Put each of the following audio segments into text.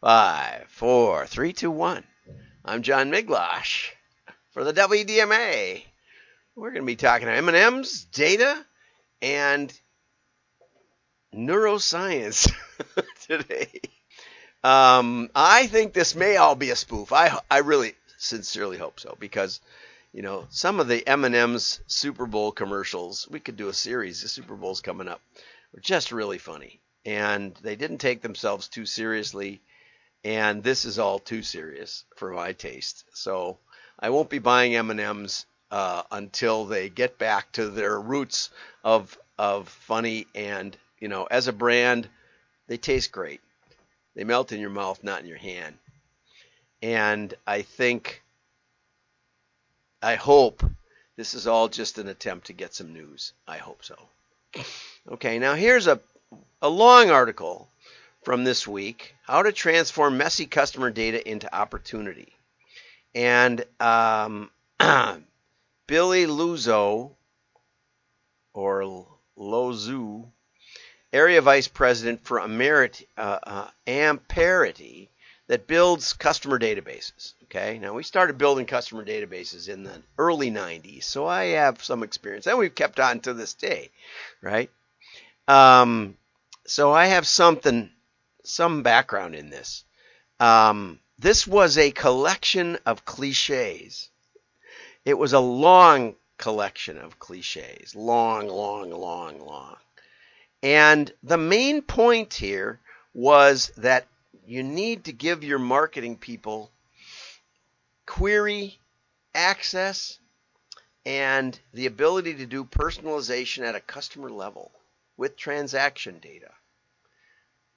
Five, four, three, two, one. I'm John Miglautsch for the WDMA. We're going to be talking M&M's, data, and neuroscience today. Um, I think this may all be a spoof. I I really sincerely hope so because you know some of the M&M's Super Bowl commercials. We could do a series. The Super Bowl's coming up. Were just really funny, and they didn't take themselves too seriously. And this is all too serious for my taste. So I won't be buying M&M's uh, until they get back to their roots of of funny and you know as a brand they taste great they melt in your mouth, not in your hand. And I think, I hope this is all just an attempt to get some news. I hope so. Okay, now here's a, a long article from this week How to Transform Messy Customer Data into Opportunity. And um, Billy Luzo, or Lozu, area vice president for Amerity, uh, uh, Amperity that builds customer databases. Okay, now we started building customer databases in the early 90s, so I have some experience, and we've kept on to this day, right? Um, so I have something, some background in this. Um, this was a collection of cliches. It was a long collection of cliches, long, long, long, long. And the main point here was that you need to give your marketing people query access and the ability to do personalization at a customer level with transaction data.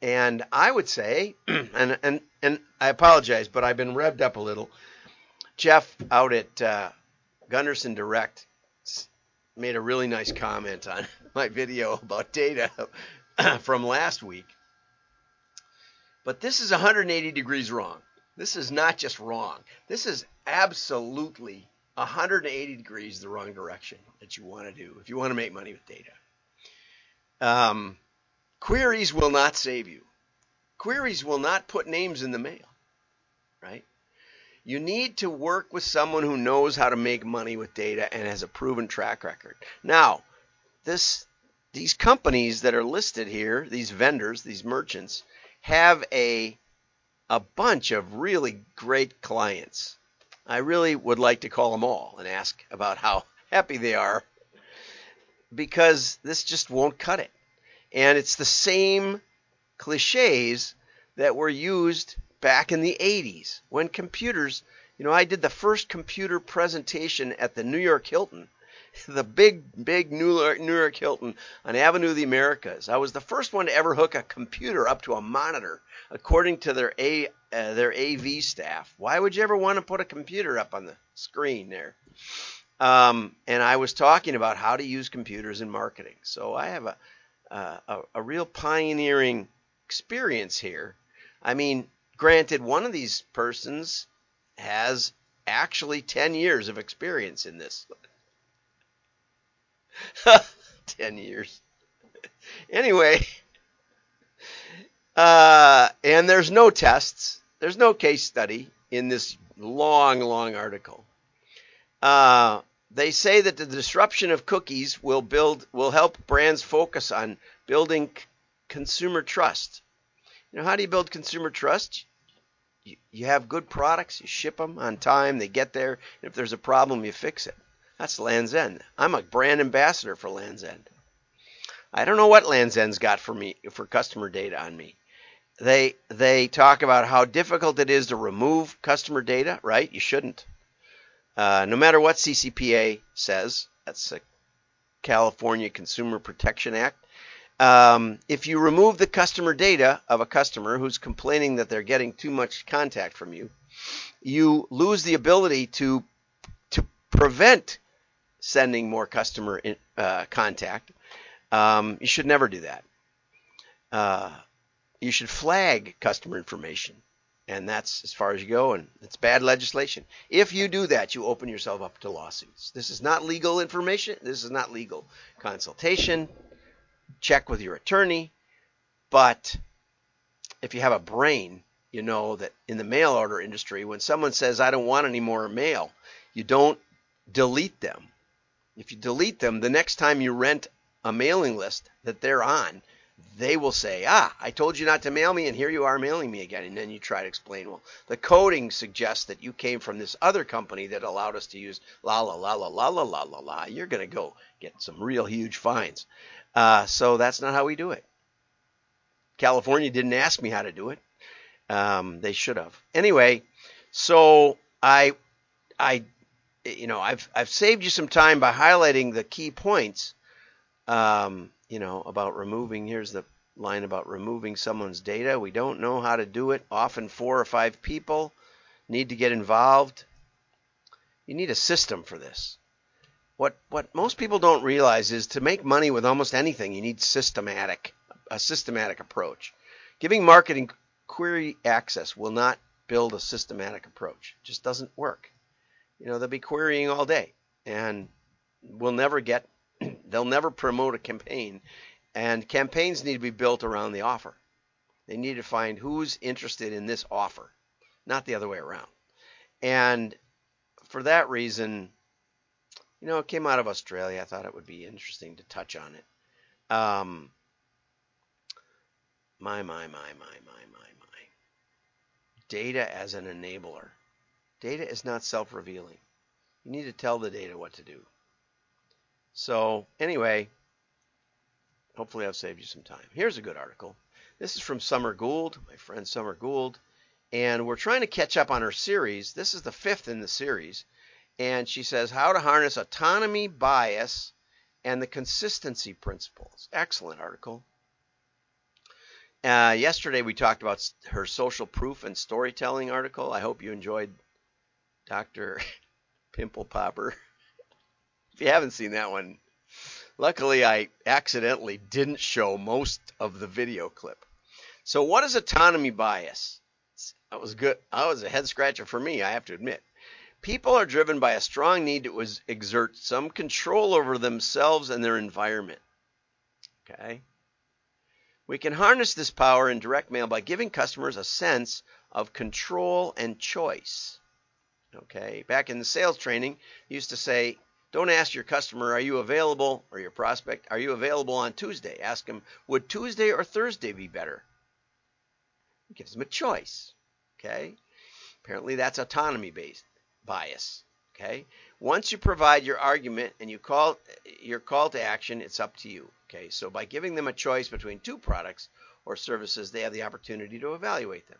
And I would say, and and and I apologize, but I've been revved up a little. Jeff out at uh, Gunderson Direct made a really nice comment on my video about data from last week. But this is 180 degrees wrong. This is not just wrong. This is absolutely 180 degrees the wrong direction that you want to do if you want to make money with data. Um, queries will not save you. Queries will not put names in the mail, right? You need to work with someone who knows how to make money with data and has a proven track record. Now, this these companies that are listed here, these vendors, these merchants, have a a bunch of really great clients. I really would like to call them all and ask about how happy they are because this just won't cut it. And it's the same cliches that were used back in the 80s when computers, you know, I did the first computer presentation at the New York Hilton, the big, big New York, New York Hilton on Avenue of the Americas. I was the first one to ever hook a computer up to a monitor, according to their A, uh, their AV staff. Why would you ever want to put a computer up on the screen there? Um, and I was talking about how to use computers in marketing. So I have a, uh, a, a real pioneering experience here. I mean, Granted, one of these persons has actually 10 years of experience in this. 10 years. anyway, uh, and there's no tests, there's no case study in this long, long article. Uh, they say that the disruption of cookies will build will help brands focus on building c- consumer trust. You know, how do you build consumer trust? you, you have good products, you ship them on time, they get there. And if there's a problem, you fix it. That's Lands' End. I'm a brand ambassador for Lands' End. I don't know what Lands' End's got for me for customer data on me. They they talk about how difficult it is to remove customer data. Right? You shouldn't. Uh, no matter what CCPA says, that's the California Consumer Protection Act. Um, if you remove the customer data of a customer who's complaining that they're getting too much contact from you, you lose the ability to to prevent sending more customer in, uh, contact. Um, you should never do that. Uh, you should flag customer information, and that's as far as you go, and it's bad legislation. If you do that, you open yourself up to lawsuits. This is not legal information. This is not legal consultation check with your attorney. But if you have a brain, you know that in the mail order industry, when someone says, I don't want any more mail, you don't delete them. If you delete them, the next time you rent a mailing list that they're on, they will say, Ah, I told you not to mail me, and here you are mailing me again. And then you try to explain, well, the coding suggests that you came from this other company that allowed us to use la la la la la la la la la. You're going to go get some real huge fines. Uh, so that's not how we do it. California didn't ask me how to do it. Um, they should have. Anyway, so I, I, you know, I've I've saved you some time by highlighting the key points. Um, you know, about removing. Here's the line about removing someone's data. We don't know how to do it. Often four or five people need to get involved. You need a system for this. What what most people don't realize is to make money with almost anything, you need systematic a systematic approach. Giving marketing query access will not build a systematic approach. It just doesn't work. You know, they'll be querying all day and we'll never get they'll never promote a campaign and campaigns need to be built around the offer. They need to find who's interested in this offer, not the other way around. And for that reason, you know, it came out of Australia. I thought it would be interesting to touch on it. Um, my, my, my, my, my, my, my. Data as an enabler. Data is not self revealing. You need to tell the data what to do. So, anyway, hopefully I've saved you some time. Here's a good article. This is from Summer Gould, my friend Summer Gould. And we're trying to catch up on her series. This is the fifth in the series. And she says, How to Harness Autonomy Bias and the Consistency Principles. Excellent article. Uh, yesterday we talked about her social proof and storytelling article. I hope you enjoyed Dr. Pimple Popper. If you haven't seen that one, luckily I accidentally didn't show most of the video clip. So, what is autonomy bias? That was good. That was a head scratcher for me, I have to admit. People are driven by a strong need to exert some control over themselves and their environment. Okay? We can harness this power in direct mail by giving customers a sense of control and choice. Okay, back in the sales training, used to say, don't ask your customer, are you available, or your prospect, are you available on Tuesday? Ask them, would Tuesday or Thursday be better? It gives them a choice. Okay, apparently that's autonomy based bias. Okay, once you provide your argument and you call your call to action, it's up to you. Okay, so by giving them a choice between two products or services, they have the opportunity to evaluate them.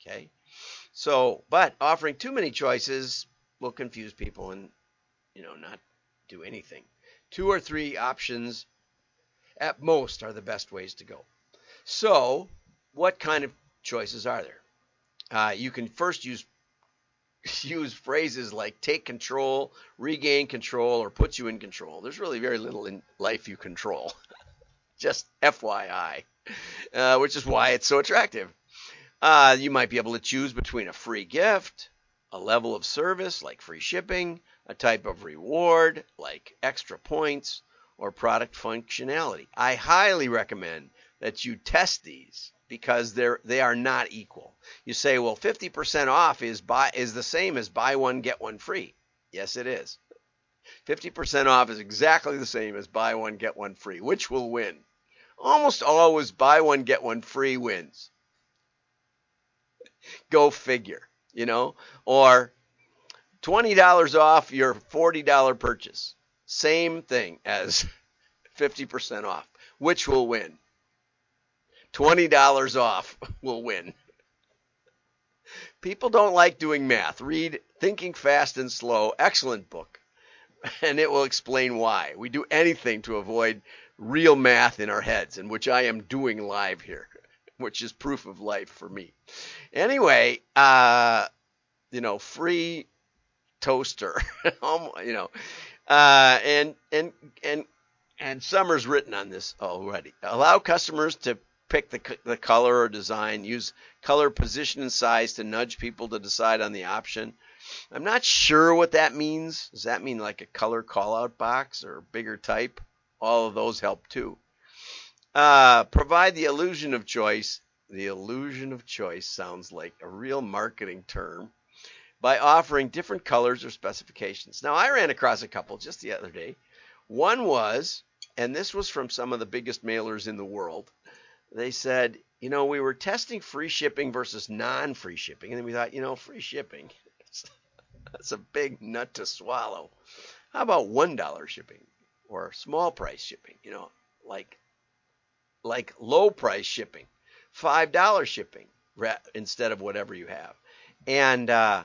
Okay, so but offering too many choices will confuse people and you know not do anything. Two or three options at most are the best ways to go. So, what kind of choices are there? Uh, you can first use use phrases like take control, regain control, or put you in control. There's really very little in life you control. Just FYI, uh, which is why it's so attractive. Uh, you might be able to choose between a free gift, a level of service like free shipping, a type of reward like extra points, or product functionality. I highly recommend that you test these because they're they are not equal. You say, well, 50% off is buy is the same as buy one get one free. Yes, it is. 50% off is exactly the same as buy one get one free. Which will win? Almost always buy one get one free wins. Go figure, you know? Or $20 off your $40 purchase. Same thing as 50% off. Which will win? $20 off will win. People don't like doing math. Read Thinking Fast and Slow, excellent book, and it will explain why. We do anything to avoid real math in our heads, and which I am doing live here, which is proof of life for me. Anyway, uh, you know, free toaster, you know, uh, and and and and Summer's written on this already. Allow customers to pick the, the color or design, use color, position, and size to nudge people to decide on the option. I'm not sure what that means. Does that mean like a color call out box or bigger type? All of those help too. Uh, provide the illusion of choice the illusion of choice sounds like a real marketing term by offering different colors or specifications. Now, I ran across a couple just the other day. One was, and this was from some of the biggest mailers in the world, they said, you know, we were testing free shipping versus non free shipping. And then we thought, you know, free shipping, that's a big nut to swallow. How about $1 shipping or small price shipping? You know, like like low price shipping, five dollar shipping instead of whatever you have. And uh,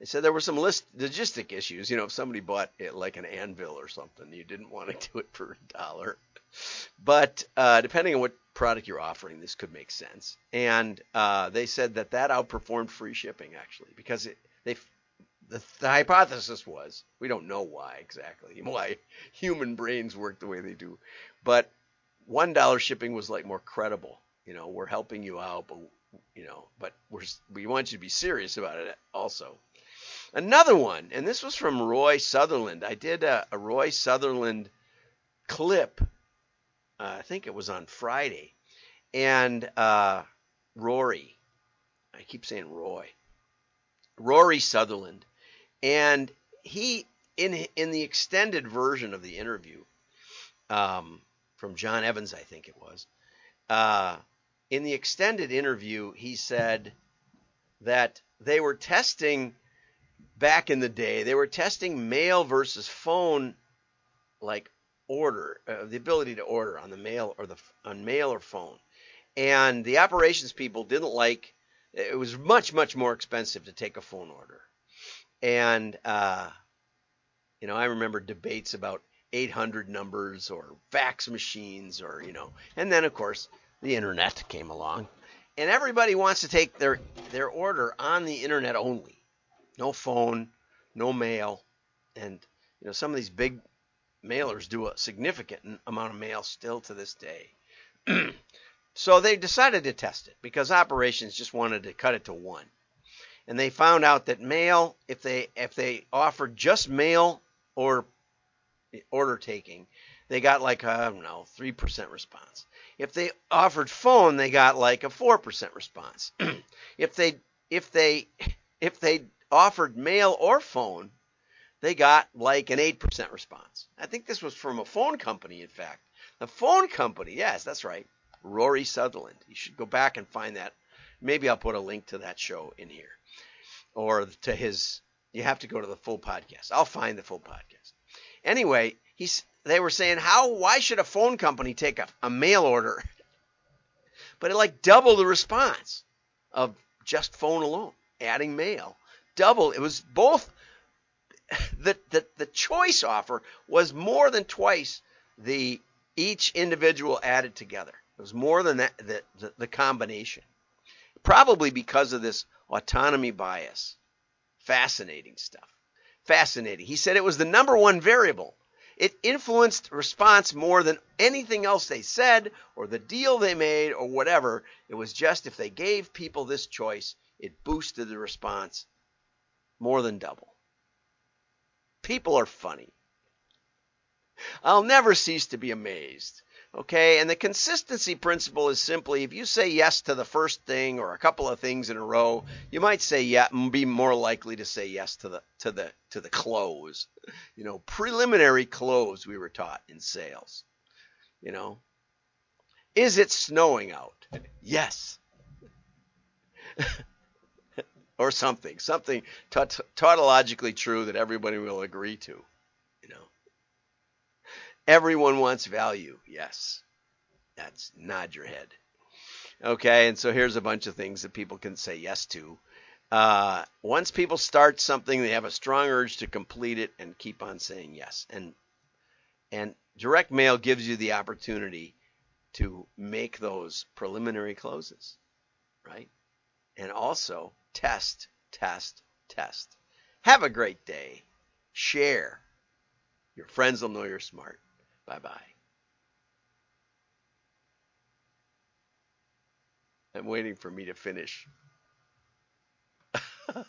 they said there were some list logistic issues. You know, if somebody bought it like an anvil or something, you didn't want to do it for a dollar. But uh, depending on what product you're offering, this could make sense. And uh, they said that that outperformed free shipping actually because it, they the, the, hypothesis was we don't know why exactly why human brains work the way they do, but one dollar shipping was like more credible. You know, we're helping you out, but you know, but we're we want you to be serious about it also. Another one, and this was from Roy Sutherland. I did a, a Roy Sutherland clip. Uh, I think it was on Friday, and uh, Rory. I keep saying Roy. Rory Sutherland, and he in in the extended version of the interview. Um, from John Evans, I think it was. Uh, in the extended interview, he said that they were testing back in the day, they were testing mail versus phone, like order, uh, the ability to order on the mail or the on mail or phone. And the operations people didn't like. It was much much more expensive to take a phone order. And uh, you know, I remember debates about 800 numbers or fax machines or, you know, and then of course the internet came along. And everybody wants to take their their order on the internet only. No phone, no mail. And you know, some of these big mailers do a significant amount of mail still to this day. so they decided to test it because operations just wanted to cut it to one. And they found out that mail, if they if they offered just mail or order taking, they got like I don't know three percent response. If they offered phone, they got like a four percent response. if they if they if they offered mail or phone, they got like an eight percent response. I think this was from a phone company, in fact. The phone company, yes, that's right, Rory Sutherland. You should go back and find that. Maybe I'll put a link to that show in here, or to his. You have to go to the full podcast. I'll find the full podcast. Anyway, he's they were saying how why should a phone company take a, a mail order? But it like double the response of just phone alone, adding mail. Double. It was both the, the the choice offer was more than twice the each individual added together. It was more than that the, the, the combination. Probably because of this autonomy bias. Fascinating stuff fascinating. He said it was the number one variable. It influenced response more than anything else they said or the deal they made or whatever. It was just if they gave people this choice, it boosted the response more than double. People are funny. I'll never cease to be amazed Okay, and the consistency principle is simply if you say yes to the first thing or a couple of things in a row, you might say yeah, and be more likely to say yes to the to the to the close. You know, preliminary close we were taught in sales. You know, is it snowing out? Yes. or something, something tautologically true that everybody will agree to. Everyone wants value. Yes. That's nod your head. Okay, and so here's a bunch of things that people can say yes to. Uh, once people start something, they have a strong urge to complete it and keep on saying yes. And and direct mail gives you the opportunity to make those preliminary closes, right? And also test, test, test. Have a great day. Share. Your friends will know you're smart. Bye bye. I'm waiting for me to finish.